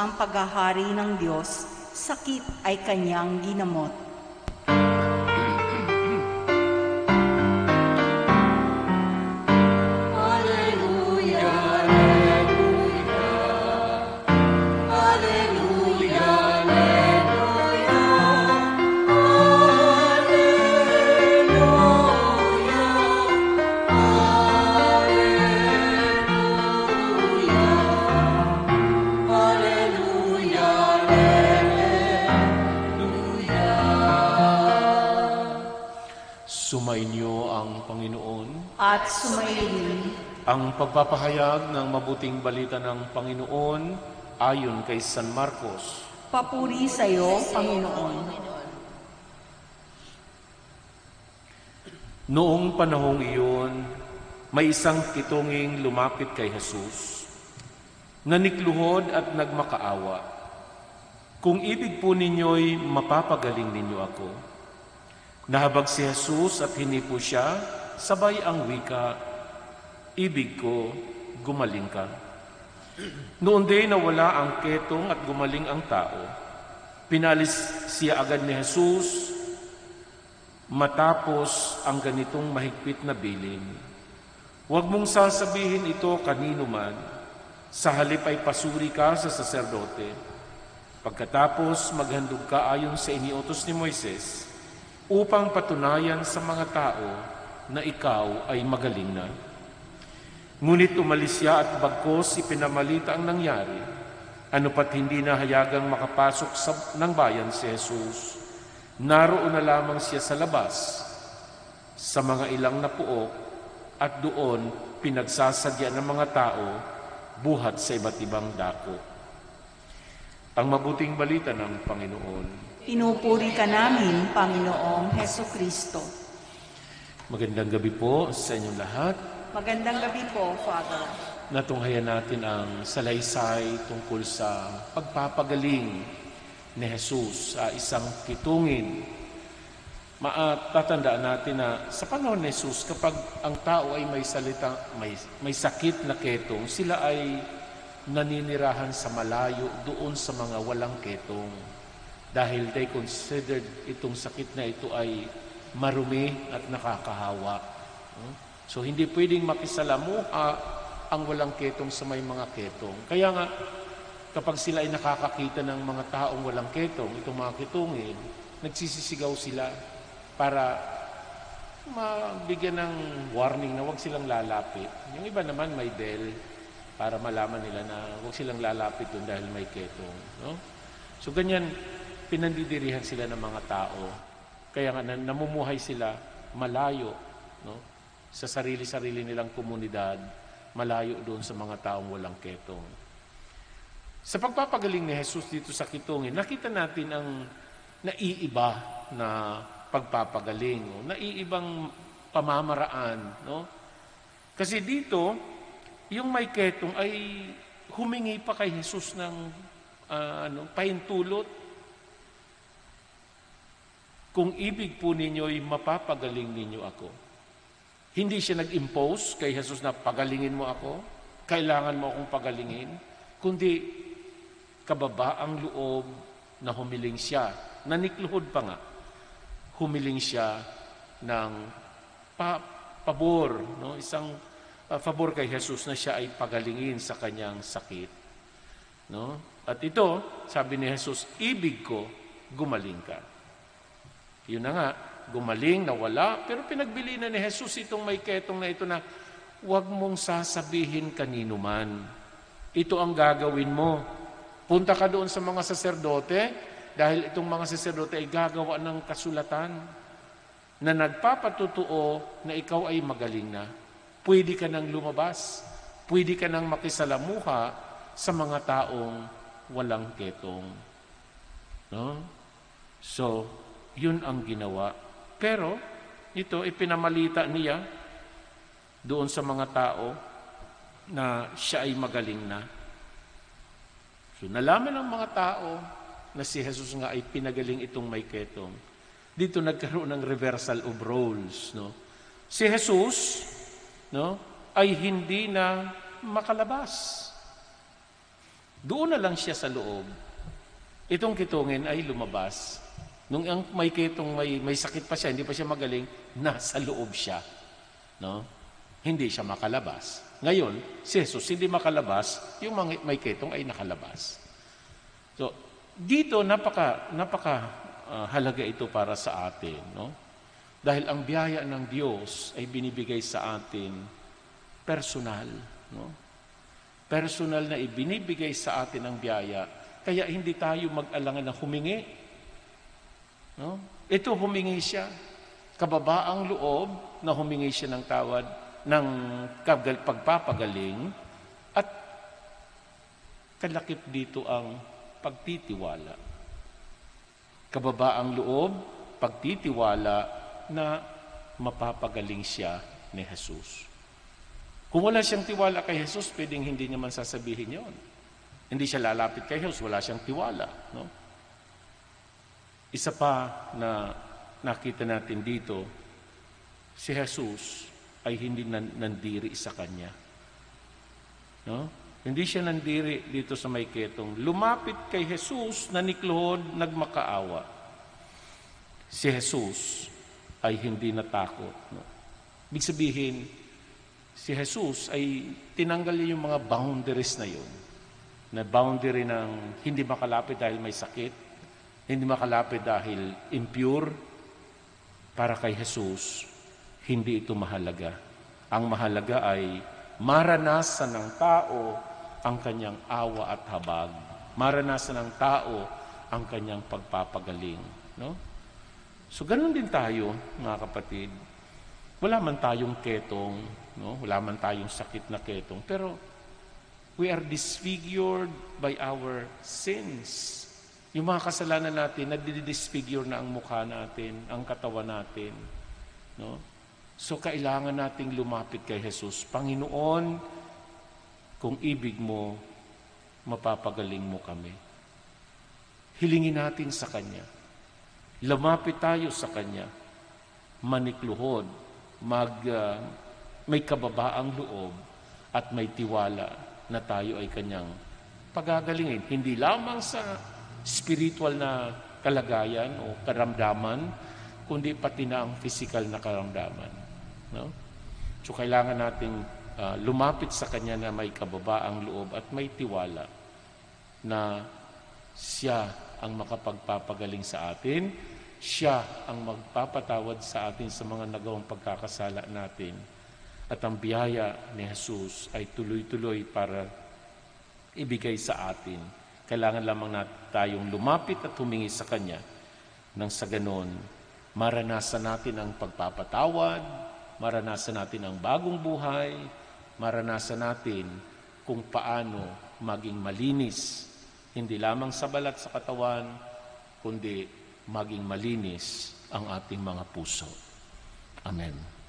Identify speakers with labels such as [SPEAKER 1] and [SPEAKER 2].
[SPEAKER 1] Ang paghahari ng Diyos, sakit ay kanyang ginamot.
[SPEAKER 2] Sumainyo ang Panginoon.
[SPEAKER 1] At sumailin
[SPEAKER 2] Ang pagpapahayag ng mabuting balita ng Panginoon ayon kay San Marcos.
[SPEAKER 1] papuri sa iyo, Panginoon.
[SPEAKER 2] Noong panahong iyon, may isang kitunging lumapit kay Jesus. Nanikluhod at nagmakaawa. Kung ibig po ninyo'y mapapagaling ninyo ako. Nahabag si Jesus at hinipo siya, sabay ang wika, Ibig ko, gumaling ka. Noon din nawala ang ketong at gumaling ang tao. Pinalis siya agad ni Jesus matapos ang ganitong mahigpit na bilin. Huwag mong sasabihin ito kanino man, sa halip ay pasuri ka sa saserdote. Pagkatapos maghandog ka ayon sa iniutos ni Moises, upang patunayan sa mga tao na ikaw ay magaling na. Ngunit umalis siya at bagkos ipinamalita ang nangyari. Ano pat hindi na hayagang makapasok sa, ng bayan si Jesus. Naroon na lamang siya sa labas, sa mga ilang na puok, at doon pinagsasadya ng mga tao buhat sa iba't ibang dako. Ang mabuting balita ng Panginoon.
[SPEAKER 1] Pinupuri ka namin, Panginoong Heso Kristo.
[SPEAKER 2] Magandang gabi po sa inyong lahat.
[SPEAKER 1] Magandang gabi po, Father.
[SPEAKER 2] Natunghayan natin ang salaysay tungkol sa pagpapagaling ni Jesus sa isang kitungin. Matatandaan natin na sa panahon ni Jesus, kapag ang tao ay may salita, may, may sakit na ketong, sila ay naninirahan sa malayo doon sa mga walang ketong. Dahil they considered itong sakit na ito ay marumi at nakakahawa. Hmm? So hindi pwedeng makisalamuha ang walang ketong sa may mga ketong. Kaya nga, kapag sila ay nakakakita ng mga taong walang ketong, itong mga ketungin, nagsisisigaw sila para mabigyan ng warning na huwag silang lalapit. Yung iba naman may bell para malaman nila na huwag silang lalapit doon dahil may ketong. No? So ganyan, pinandidirihan sila ng mga tao. Kaya nga namumuhay sila malayo no? sa sarili-sarili nilang komunidad, malayo doon sa mga taong walang ketong. Sa pagpapagaling ni Jesus dito sa kitungin, nakita natin ang naiiba na pagpapagaling, no? naiibang pamamaraan. No? Kasi dito, yung may ketong ay humingi pa kay Jesus ng uh, ano, pahintulot. Kung ibig po ninyo'y mapapagaling ninyo ako. Hindi siya nag-impose kay Jesus na pagalingin mo ako, kailangan mo akong pagalingin, kundi kababaang loob na humiling siya. Nanikluhod pa nga. Humiling siya ng pa, pabor, no? isang uh, pabor kay Jesus na siya ay pagalingin sa kanyang sakit. No? At ito, sabi ni Jesus, ibig ko, gumaling ka. Yun na nga, gumaling, nawala, pero pinagbili na ni Jesus itong may ketong na ito na huwag mong sasabihin kanino man. Ito ang gagawin mo. Punta ka doon sa mga saserdote dahil itong mga saserdote ay gagawa ng kasulatan na nagpapatutuo na ikaw ay magaling na. Pwede ka nang lumabas. Pwede ka nang makisalamuha sa mga taong walang ketong. No? So, yun ang ginawa. Pero, ito, ipinamalita niya doon sa mga tao na siya ay magaling na. So, nalaman ng mga tao na si Jesus nga ay pinagaling itong may ketong. Dito nagkaroon ng reversal of roles. No? Si Jesus no, ay hindi na makalabas. Doon na lang siya sa loob. Itong kitungin ay lumabas. Nung ang may kitong may, may sakit pa siya, hindi pa siya magaling, nasa loob siya. No? Hindi siya makalabas. Ngayon, si Jesus hindi makalabas, yung mga may kitong ay nakalabas. So, dito napaka napaka ah, halaga ito para sa atin, no? Dahil ang biyaya ng Diyos ay binibigay sa atin personal, no? Personal na ibinibigay sa atin ang biyaya, kaya hindi tayo mag-alangan na humingi. No? Ito humingi siya. Kababaang loob na humingi siya ng tawad ng pagpapagaling at kalakip dito ang pagtitiwala. Kababaang loob, pagtitiwala na mapapagaling siya ni Jesus. Kung wala siyang tiwala kay Jesus, pwedeng hindi niya man sasabihin yon. Hindi siya lalapit kay Jesus, wala siyang tiwala. No? Isa pa na nakita natin dito, si Jesus ay hindi nan- nandiri sa kanya. No? Hindi siya nandiri dito sa may ketong. Lumapit kay Jesus, naniklohod, nagmakaawa. Si Jesus ay hindi natakot. No? Ibig sabihin, si Jesus ay tinanggal niya yung mga boundaries na yun. Na boundary ng hindi makalapit dahil may sakit, hindi makalapit dahil impure. Para kay Jesus, hindi ito mahalaga. Ang mahalaga ay maranasan ng tao ang kanyang awa at habag. Maranasan ng tao ang kanyang pagpapagaling. No? So ganun din tayo, mga kapatid. Wala man tayong ketong, no? wala man tayong sakit na ketong, pero we are disfigured by our sins. Yung mga kasalanan natin, nadidisfigure na ang mukha natin, ang katawan natin. No? So kailangan nating lumapit kay Jesus. Panginoon, kung ibig mo, mapapagaling mo kami. Hilingin natin sa Kanya. Lumapit tayo sa Kanya. Manikluhod, mag, ah, may kababaang loob at may tiwala na tayo ay Kanyang pagagalingin. Hindi lamang sa spiritual na kalagayan o karamdaman, kundi pati na ang physical na karamdaman. No? So kailangan nating ah, lumapit sa Kanya na may kababaang loob at may tiwala na siya ang makapagpapagaling sa atin, siya ang magpapatawad sa atin sa mga nagawang pagkakasala natin. At ang biyaya ni Jesus ay tuloy-tuloy para ibigay sa atin. Kailangan lamang na tayong lumapit at humingi sa Kanya nang sa ganon, maranasan natin ang pagpapatawad, maranasan natin ang bagong buhay, maranasan natin kung paano maging malinis, hindi lamang sa balat sa katawan, kundi maging malinis ang ating mga puso. Amen.